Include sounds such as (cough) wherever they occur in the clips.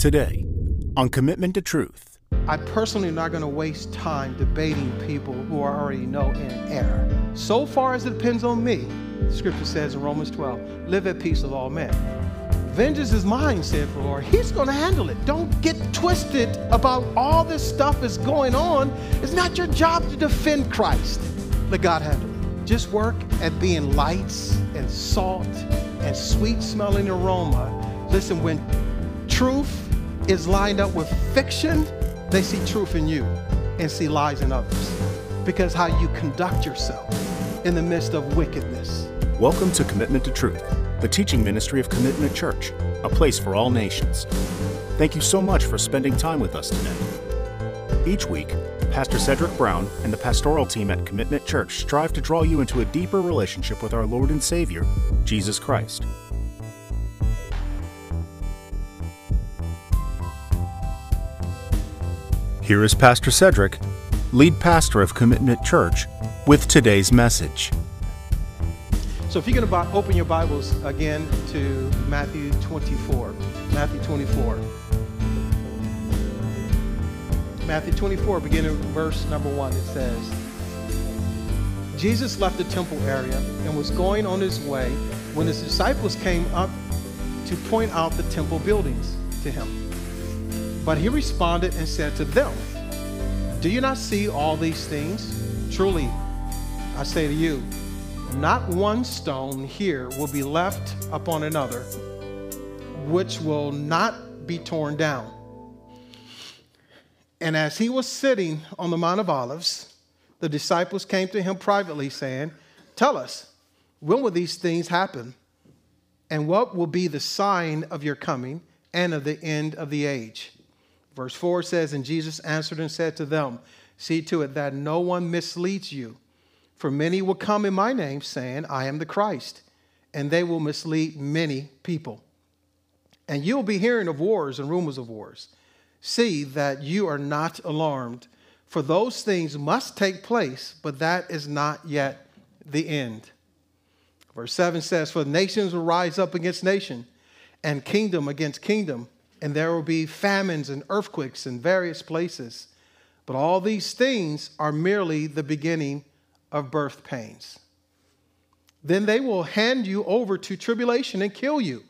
Today, on Commitment to Truth. I personally am not going to waste time debating people who are already know in error. So far as it depends on me, scripture says in Romans 12, live at peace with all men. Vengeance is mine, said the Lord. He's going to handle it. Don't get twisted about all this stuff that's going on. It's not your job to defend Christ. Let God handle it. Just work at being lights and salt and sweet smelling aroma. Listen, when truth is lined up with fiction, they see truth in you and see lies in others. Because how you conduct yourself in the midst of wickedness. Welcome to Commitment to Truth, the teaching ministry of Commitment Church, a place for all nations. Thank you so much for spending time with us today. Each week, Pastor Cedric Brown and the pastoral team at Commitment Church strive to draw you into a deeper relationship with our Lord and Savior, Jesus Christ. Here is Pastor Cedric, lead pastor of Commitment Church, with today's message. So if you're going to open your Bibles again to Matthew 24. Matthew 24. Matthew 24, beginning verse number 1, it says, Jesus left the temple area and was going on his way when his disciples came up to point out the temple buildings to him. But he responded and said to them, Do you not see all these things? Truly, I say to you, not one stone here will be left upon another, which will not be torn down. And as he was sitting on the Mount of Olives, the disciples came to him privately, saying, Tell us, when will these things happen? And what will be the sign of your coming and of the end of the age? Verse 4 says, And Jesus answered and said to them, See to it that no one misleads you. For many will come in my name, saying, I am the Christ, and they will mislead many people. And you'll be hearing of wars and rumors of wars. See that you are not alarmed, for those things must take place, but that is not yet the end. Verse 7 says, For nations will rise up against nation, and kingdom against kingdom and there will be famines and earthquakes in various places. But all these things are merely the beginning of birth pains. Then they will hand you over to tribulation and kill you,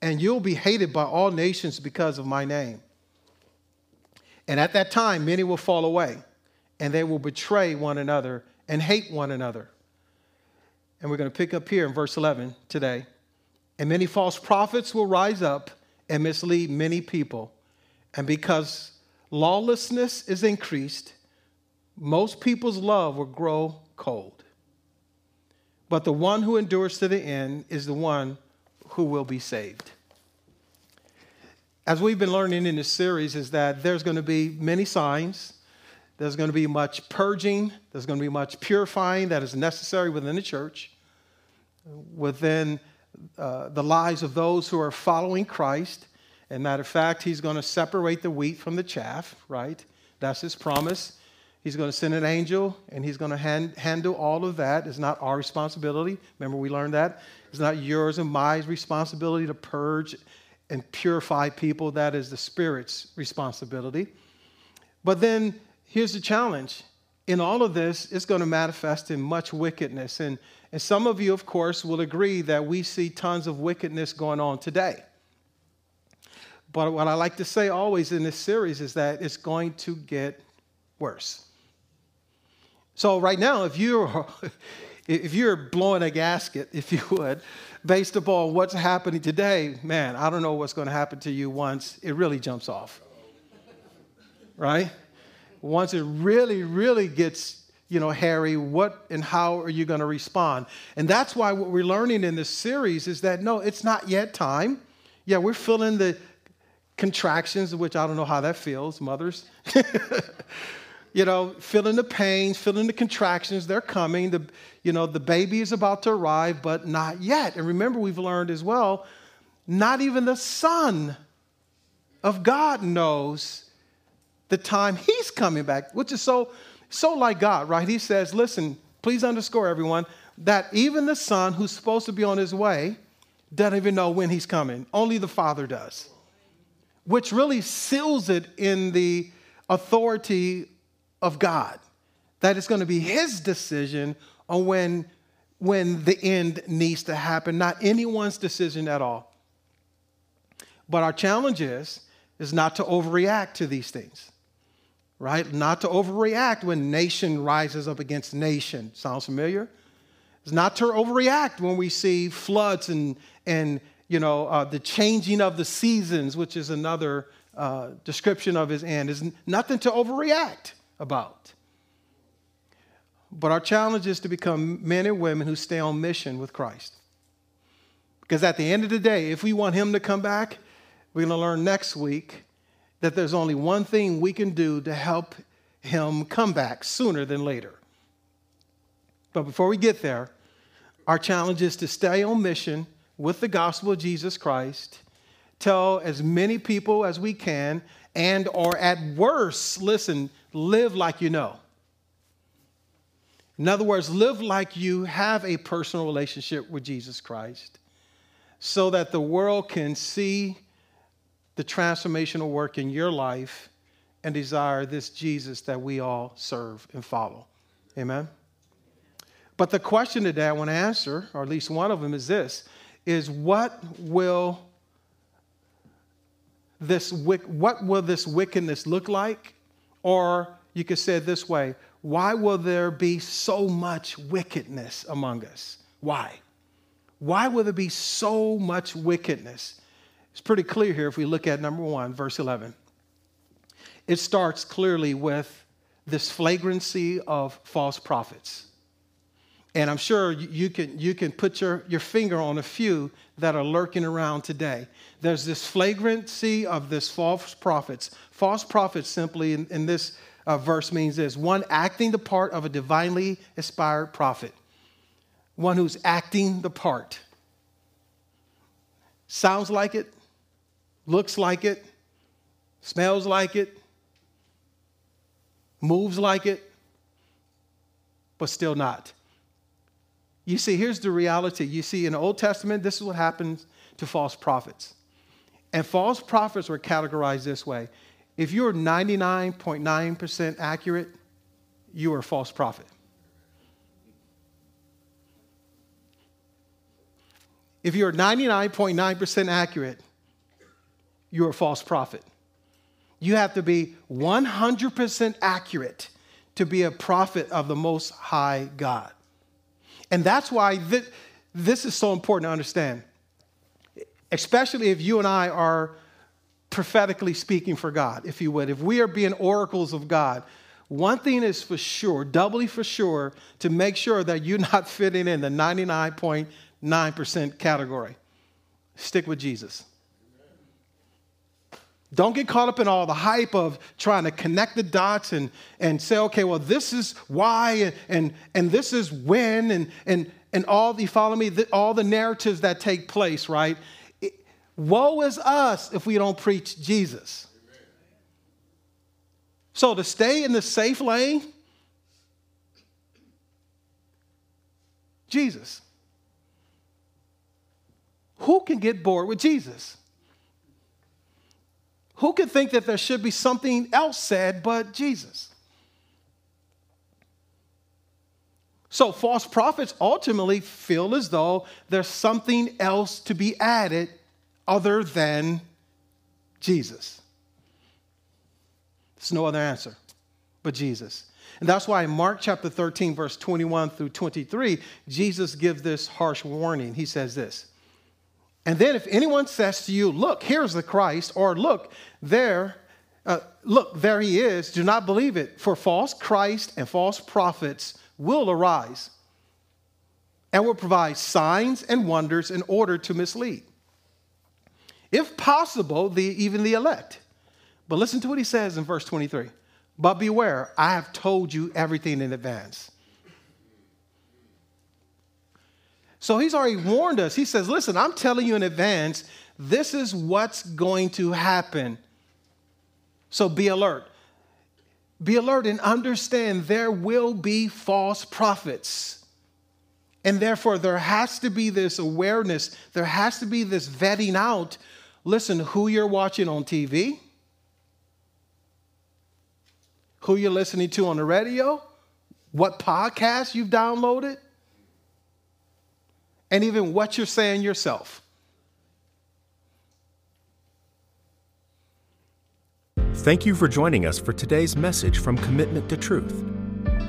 and you'll be hated by all nations because of my name. And at that time, many will fall away, and they will betray one another and hate one another. And we're going to pick up here in verse 11 today. And many false prophets will rise up and mislead many people. And because lawlessness is increased, most people's love will grow cold. But the one who endures to the end is the one who will be saved. As we've been learning in this series, is that there's going to be many signs. There's going to be much purging. There's going to be much purifying that is necessary within the church, within uh, the lives of those who are following Christ. And matter of fact, he's going to separate the wheat from the chaff, right? That's his promise. He's going to send an angel and he's going to hand, handle all of that. It's not our responsibility. Remember, we learned that. It's not yours and my responsibility to purge and purify people. That is the Spirit's responsibility. But then here's the challenge in all of this, it's going to manifest in much wickedness. And and some of you, of course, will agree that we see tons of wickedness going on today. But what I like to say always in this series is that it's going to get worse. So right now, if you're (laughs) if you're blowing a gasket, if you would, based upon what's happening today, man, I don't know what's going to happen to you once it really jumps off. Right? Once it really, really gets you know, Harry, what and how are you going to respond? And that's why what we're learning in this series is that no, it's not yet time. Yeah, we're feeling the contractions, which I don't know how that feels, mothers. (laughs) you know, feeling the pains, feeling the contractions, they're coming. The, you know, the baby is about to arrive, but not yet. And remember, we've learned as well, not even the Son of God knows the time He's coming back, which is so so like God, right? He says, listen, please underscore everyone that even the son who's supposed to be on his way doesn't even know when he's coming. Only the father does. which really seals it in the authority of God. That it's going to be His decision on when, when the end needs to happen, not anyone's decision at all. But our challenge is, is not to overreact to these things, right? Not to overreact when nation rises up against nation. Sounds familiar? It's not to overreact when we see floods and, and you know, uh, the changing of the seasons, which is another uh, description of his end, is nothing to overreact about. But our challenge is to become men and women who stay on mission with Christ. Because at the end of the day, if we want him to come back, we're going to learn next week that there's only one thing we can do to help him come back sooner than later. But before we get there, our challenge is to stay on mission with the gospel of Jesus Christ, tell as many people as we can, and or at worst, listen, live like you know. In other words, live like you have a personal relationship with Jesus Christ so that the world can see the transformational work in your life and desire this Jesus that we all serve and follow. Amen. But the question today I want to answer, or at least one of them, is this is what will this what will this wickedness look like? Or you could say it this way, why will there be so much wickedness among us? Why? Why will there be so much wickedness? It's pretty clear here if we look at number 1, verse 11. It starts clearly with this flagrancy of false prophets. And I'm sure you can, you can put your, your finger on a few that are lurking around today. There's this flagrancy of this false prophets. False prophets simply in, in this uh, verse means this one acting the part of a divinely inspired prophet, one who's acting the part. Sounds like it, looks like it, smells like it, moves like it, but still not. You see, here's the reality. You see, in the Old Testament, this is what happens to false prophets. And false prophets were categorized this way if you're 99.9% accurate, you are a false prophet. If you're 99.9% accurate, you're a false prophet. You have to be 100% accurate to be a prophet of the Most High God. And that's why th- this is so important to understand, especially if you and I are prophetically speaking for God, if you would. If we are being oracles of God, one thing is for sure, doubly for sure, to make sure that you're not (laughs) fitting in the 99.9% category. Stick with Jesus. Don't get caught up in all the hype of trying to connect the dots and, and say, okay, well, this is why and, and, this is when and, and, and all the, follow me, the, all the narratives that take place, right? It, woe is us if we don't preach Jesus. Amen. So to stay in the safe lane, Jesus. Who can get bored with Jesus? Who could think that there should be something else said but Jesus? So, false prophets ultimately feel as though there's something else to be added other than Jesus. There's no other answer but Jesus. And that's why in Mark chapter 13, verse 21 through 23, Jesus gives this harsh warning. He says this and then if anyone says to you, Look, here's the Christ, or Look, there, uh, look, there he is, do not believe it, for false Christ and false prophets will arise and will provide signs and wonders in order to mislead. If possible, the, even the elect. But listen to what he says in verse 23 But beware, I have told you everything in advance. So he's already warned us. He says, Listen, I'm telling you in advance, this is what's going to happen. So be alert. Be alert and understand there will be false prophets. And therefore, there has to be this awareness, there has to be this vetting out listen who you're watching on TV, who you're listening to on the radio, what podcast you've downloaded, and even what you're saying yourself. Thank you for joining us for today's message from Commitment to Truth.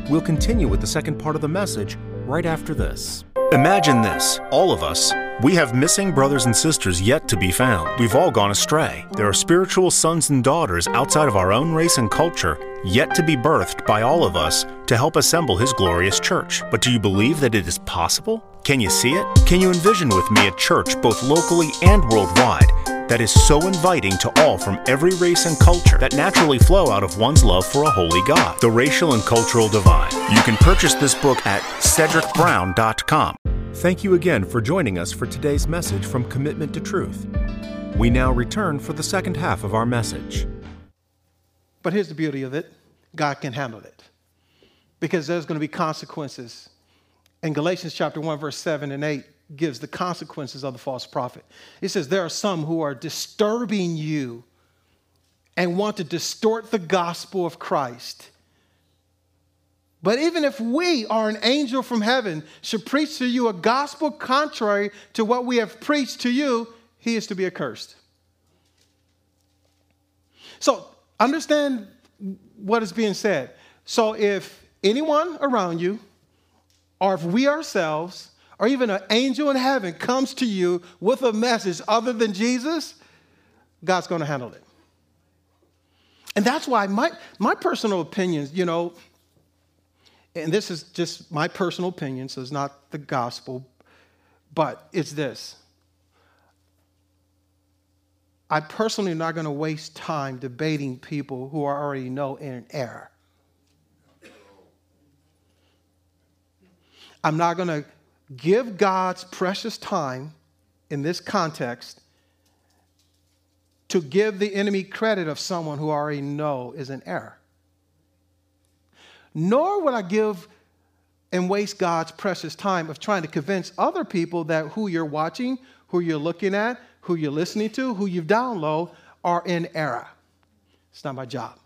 We'll continue with the second part of the message right after this. Imagine this all of us. We have missing brothers and sisters yet to be found. We've all gone astray. There are spiritual sons and daughters outside of our own race and culture yet to be birthed by all of us to help assemble His glorious church. But do you believe that it is possible? Can you see it? Can you envision with me a church both locally and worldwide that is so inviting to all from every race and culture that naturally flow out of one's love for a holy God? The Racial and Cultural Divide. You can purchase this book at cedricbrown.com. Thank you again for joining us for today's message from Commitment to Truth. We now return for the second half of our message. But here's the beauty of it God can handle it because there's going to be consequences. And Galatians chapter 1, verse 7 and 8 gives the consequences of the false prophet. It says, There are some who are disturbing you and want to distort the gospel of Christ. But even if we or an angel from heaven should preach to you a gospel contrary to what we have preached to you, he is to be accursed. So understand what is being said. So if anyone around you, or if we ourselves, or even an angel in heaven comes to you with a message other than Jesus, God's going to handle it. And that's why my, my personal opinions, you know, and this is just my personal opinion, so it's not the gospel, but it's this. I personally am not going to waste time debating people who I already know in error. I'm not going to give God's precious time in this context to give the enemy credit of someone who already know is in error. Nor would I give and waste God's precious time of trying to convince other people that who you're watching, who you're looking at, who you're listening to, who you've downloaded are in error. It's not my job.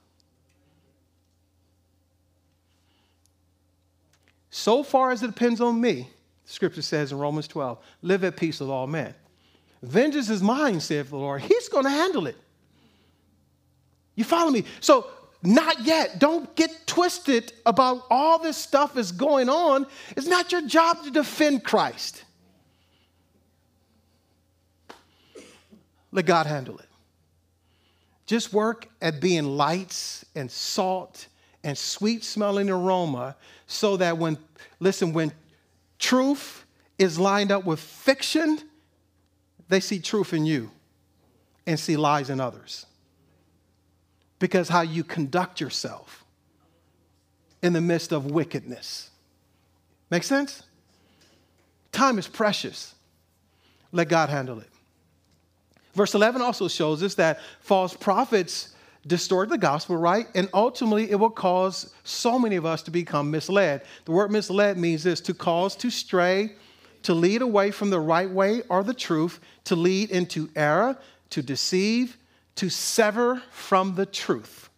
So far as it depends on me, scripture says in Romans 12, live at peace with all men. Vengeance is mine, saith the Lord. He's going to handle it. You follow me? So, not yet. Don't get twisted about all this stuff is going on. It's not your job to defend Christ. Let God handle it. Just work at being lights and salt and sweet smelling aroma so that when, listen, when truth is lined up with fiction, they see truth in you and see lies in others. Because how you conduct yourself in the midst of wickedness. Make sense? Time is precious. Let God handle it. Verse 11 also shows us that false prophets distort the gospel, right? And ultimately, it will cause so many of us to become misled. The word misled means this to cause to stray, to lead away from the right way or the truth, to lead into error, to deceive, to sever from the truth.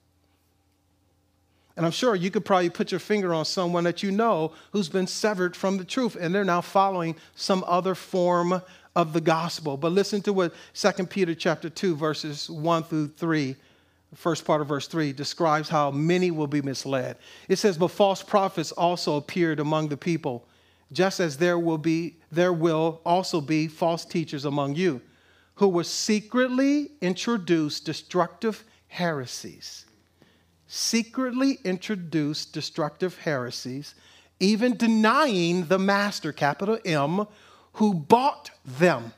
And I'm sure you could probably put your finger on someone that you know who's been severed from the truth and they're now following some other form of the gospel. But listen to what 2 Peter chapter 2 verses 1 through 3 the first part of verse 3 describes how many will be misled. It says, But false prophets also appeared among the people, just as there will be there will also be false teachers among you, who will secretly introduce destructive heresies. Secretly introduce destructive heresies, even denying the master, capital M, who bought them.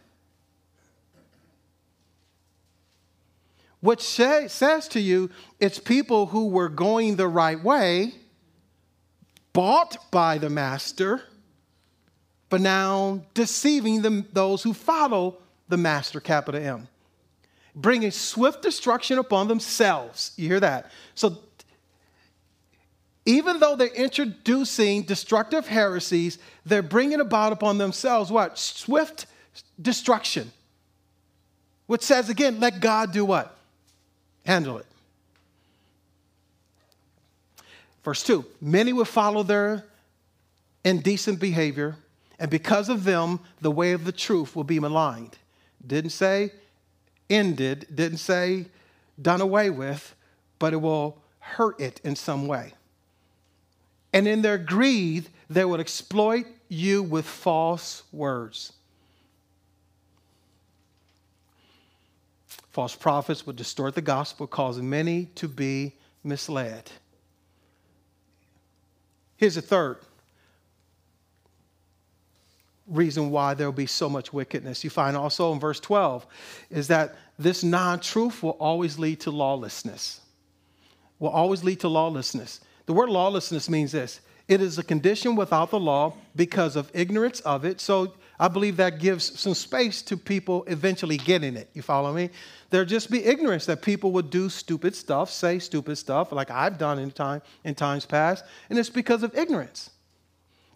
Which say, says to you, it's people who were going the right way, bought by the master, but now deceiving them, those who follow the master, capital M, bringing swift destruction upon themselves. You hear that? So even though they're introducing destructive heresies, they're bringing about upon themselves what? Swift destruction. which says again, let God do what? Handle it. Verse 2 Many will follow their indecent behavior, and because of them, the way of the truth will be maligned. Didn't say ended, didn't say done away with, but it will hurt it in some way. And in their greed, they will exploit you with false words. False prophets would distort the gospel, causing many to be misled. Here's a third reason why there will be so much wickedness. You find also in verse 12 is that this non truth will always lead to lawlessness. Will always lead to lawlessness. The word lawlessness means this it is a condition without the law because of ignorance of it. So I believe that gives some space to people eventually getting it. You follow me? There'd just be ignorance that people would do stupid stuff, say stupid stuff, like I've done in time in times past, and it's because of ignorance.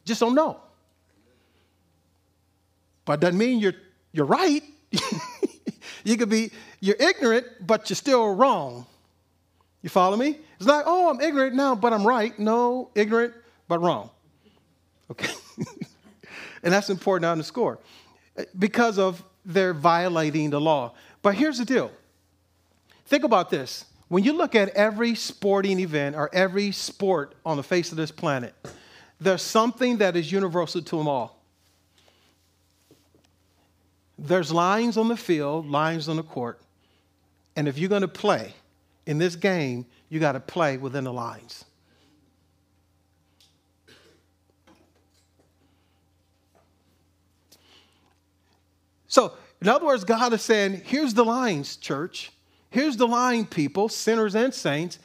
Just don't know. But doesn't mean you're you're right. (laughs) you could be you're ignorant, but you're still wrong. You follow me? It's like, oh, I'm ignorant now, but I'm right. No, ignorant, but wrong. Okay? (laughs) and that's important to underscore because of their violating the law. But here's the deal think about this. When you look at every sporting event or every sport on the face of this planet, there's something that is universal to them all. There's lines on the field, lines on the court, and if you're going to play in this game, you got to play within the lines. So, in other words, God is saying, here's the lines, church. Here's the line, people, sinners and saints.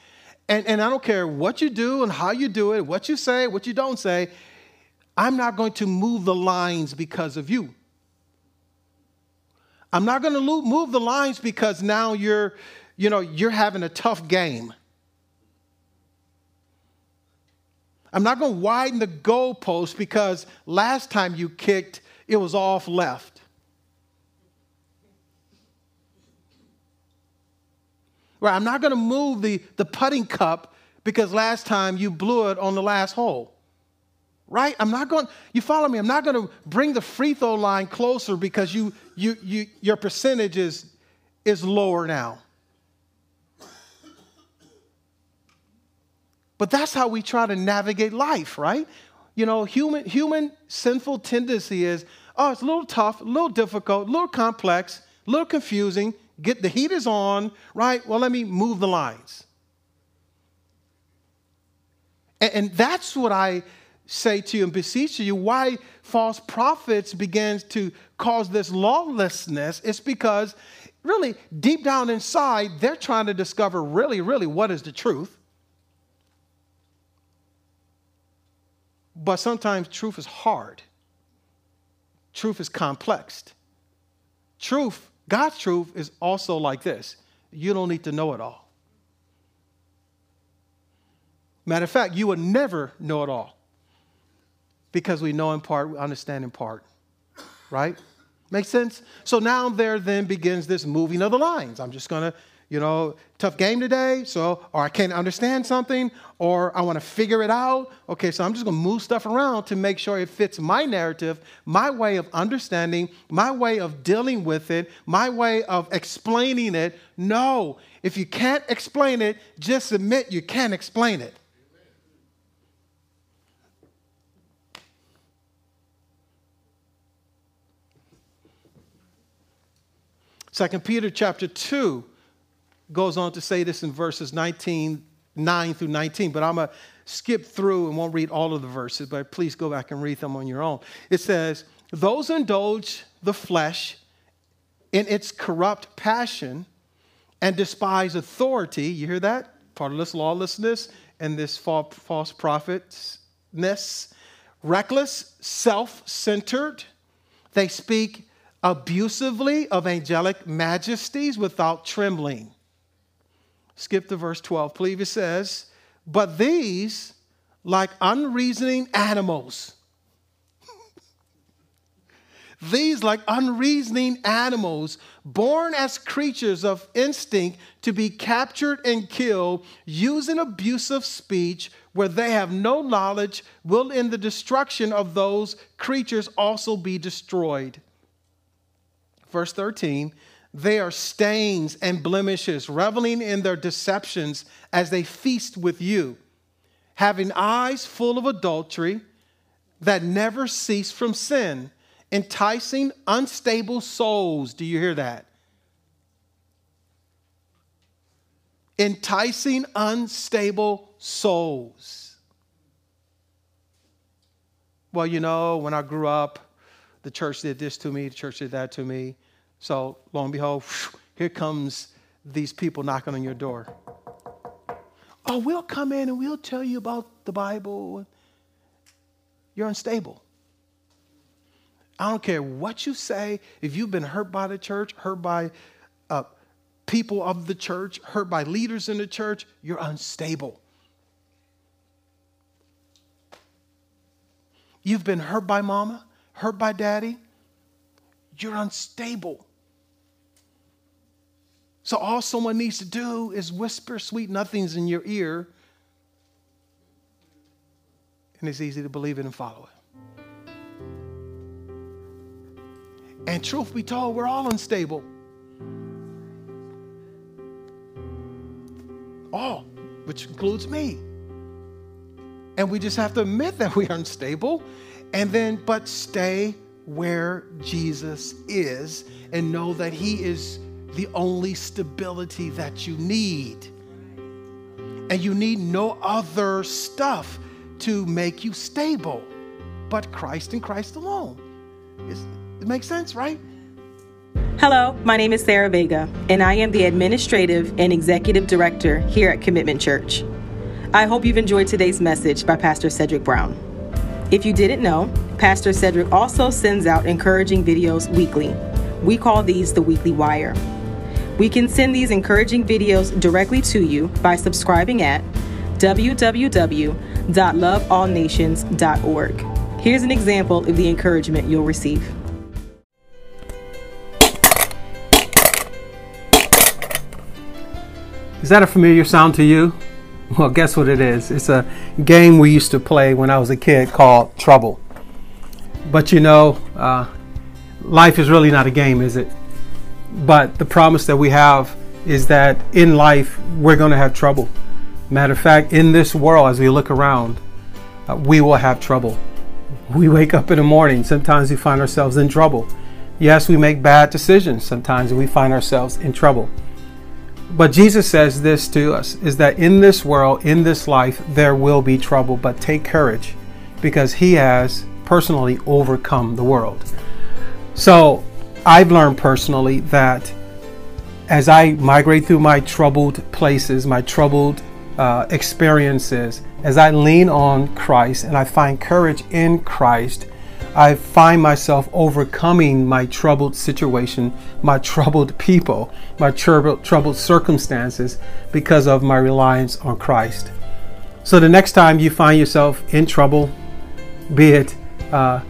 And, and I don't care what you do and how you do it, what you say, what you don't say, I'm not going to move the lines because of you. I'm not going to move the lines because now you're, you know, you're having a tough game. I'm not going to widen the goalpost because last time you kicked, it was off left. Right, I'm not going to move the, the putting cup because last time you blew it on the last hole. Right? I'm not going, you follow me? I'm not going to bring the free throw line closer because you, you, you, your percentage is, is lower now. But that's how we try to navigate life, right? You know, human, human sinful tendency is, oh, it's a little tough, a little difficult, a little complex, a little confusing. Get the heat is on, right? Well, let me move the lines. And, and that's what I say to you and beseech you why false prophets begins to cause this lawlessness it's because really deep down inside they're trying to discover really really what is the truth but sometimes truth is hard truth is complex truth God's truth is also like this you don't need to know it all. Matter of fact, you will never know it all because we know in part, we understand in part, right? Make sense? So now there then begins this moving of the lines. I'm just going to you know, tough game today, so, or I can't understand something, or I want to figure it out. Okay, so I'm just going to move stuff around to make sure it fits my narrative, my way of understanding, my way of dealing with it, my way of explaining it. No, if you can't explain it, just admit you can't explain it. Second Peter chapter 2 goes on to say this in verses 19, 9 through 19, but I'm going to skip through and won't read all of the verses, but please go back and read them on your own. It says, Those indulge the flesh in its corrupt passion and despise authority. You hear that? Part of this lawlessness and this false prophetness. Reckless, self centered. They speak abusively of angelic majesties without trembling. Skip to verse 12, please. It says, But these, like unreasoning animals, (laughs) these, like unreasoning animals, born as creatures of instinct to be captured and killed, using abusive speech where they have no knowledge, will in the destruction of those creatures also be destroyed. Verse 13 they are stains and blemishes, reveling in their deceptions as they feast with you, having eyes full of adultery that never cease from sin enticing unstable souls. Do you hear that? Enticing unstable souls. Well, you know, when I grew up, the church did this to me, the church did that to me. So, lo and behold, here comes these people knocking on your door. Oh, we'll come in and we'll tell you about the Bible. You're unstable. I don't care what you say. If you've been hurt by the church, hurt by uh, people of the church, hurt by leaders in the church, you're unstable. You've been hurt by mama, hurt by daddy, you're unstable. So, all someone needs to do is whisper sweet nothings in your ear, and it's easy to believe it and follow it. And truth be told, we're all unstable. All, which includes me. And we just have to admit that we are unstable and then, but stay where Jesus is and know that He is the only stability that you need. And you need no other stuff to make you stable but Christ and Christ alone. It makes sense, right? Hello, my name is Sarah Vega, and I am the Administrative and Executive Director here at Commitment Church. I hope you've enjoyed today's message by Pastor Cedric Brown. If you didn't know, Pastor Cedric also sends out encouraging videos weekly. We call these the Weekly Wire. We can send these encouraging videos directly to you by subscribing at www.loveallnations.org. Here's an example of the encouragement you'll receive. Is that a familiar sound to you? Well, guess what it is? It's a game we used to play when I was a kid called Trouble. But you know, uh, life is really not a game, is it? But the promise that we have is that in life we're going to have trouble. Matter of fact, in this world, as we look around, uh, we will have trouble. We wake up in the morning, sometimes we find ourselves in trouble. Yes, we make bad decisions sometimes, we find ourselves in trouble. But Jesus says this to us is that in this world, in this life, there will be trouble, but take courage because he has personally overcome the world. So I've learned personally that as I migrate through my troubled places, my troubled uh, experiences, as I lean on Christ and I find courage in Christ, I find myself overcoming my troubled situation, my (laughs) troubled people, my troubled, troubled circumstances because of my reliance on Christ. So the next time you find yourself in trouble, be it uh,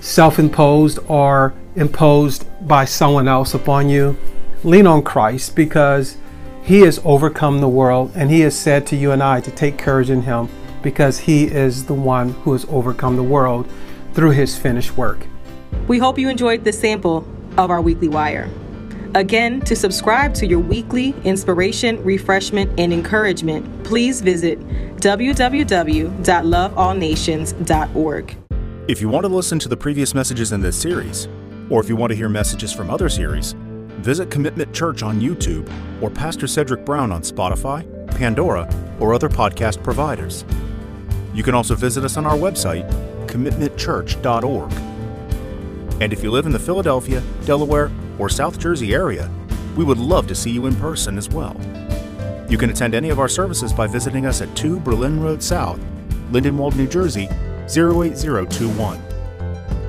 self imposed or imposed by someone else upon you, lean on Christ because He has overcome the world and He has said to you and I to take courage in Him because He is the one who has overcome the world through his finished work. We hope you enjoyed this sample of our weekly wire. Again, to subscribe to your weekly inspiration, refreshment, and encouragement, please visit www.loveallnations.org. If you want to listen to the previous messages in this series, or if you want to hear messages from other series, visit Commitment Church on YouTube or Pastor Cedric Brown on Spotify, Pandora, or other podcast providers. You can also visit us on our website, commitmentchurch.org. And if you live in the Philadelphia, Delaware, or South Jersey area, we would love to see you in person as well. You can attend any of our services by visiting us at 2 Berlin Road South, Lindenwold, New Jersey 08021.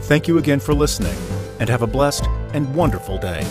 Thank you again for listening, and have a blessed and wonderful day.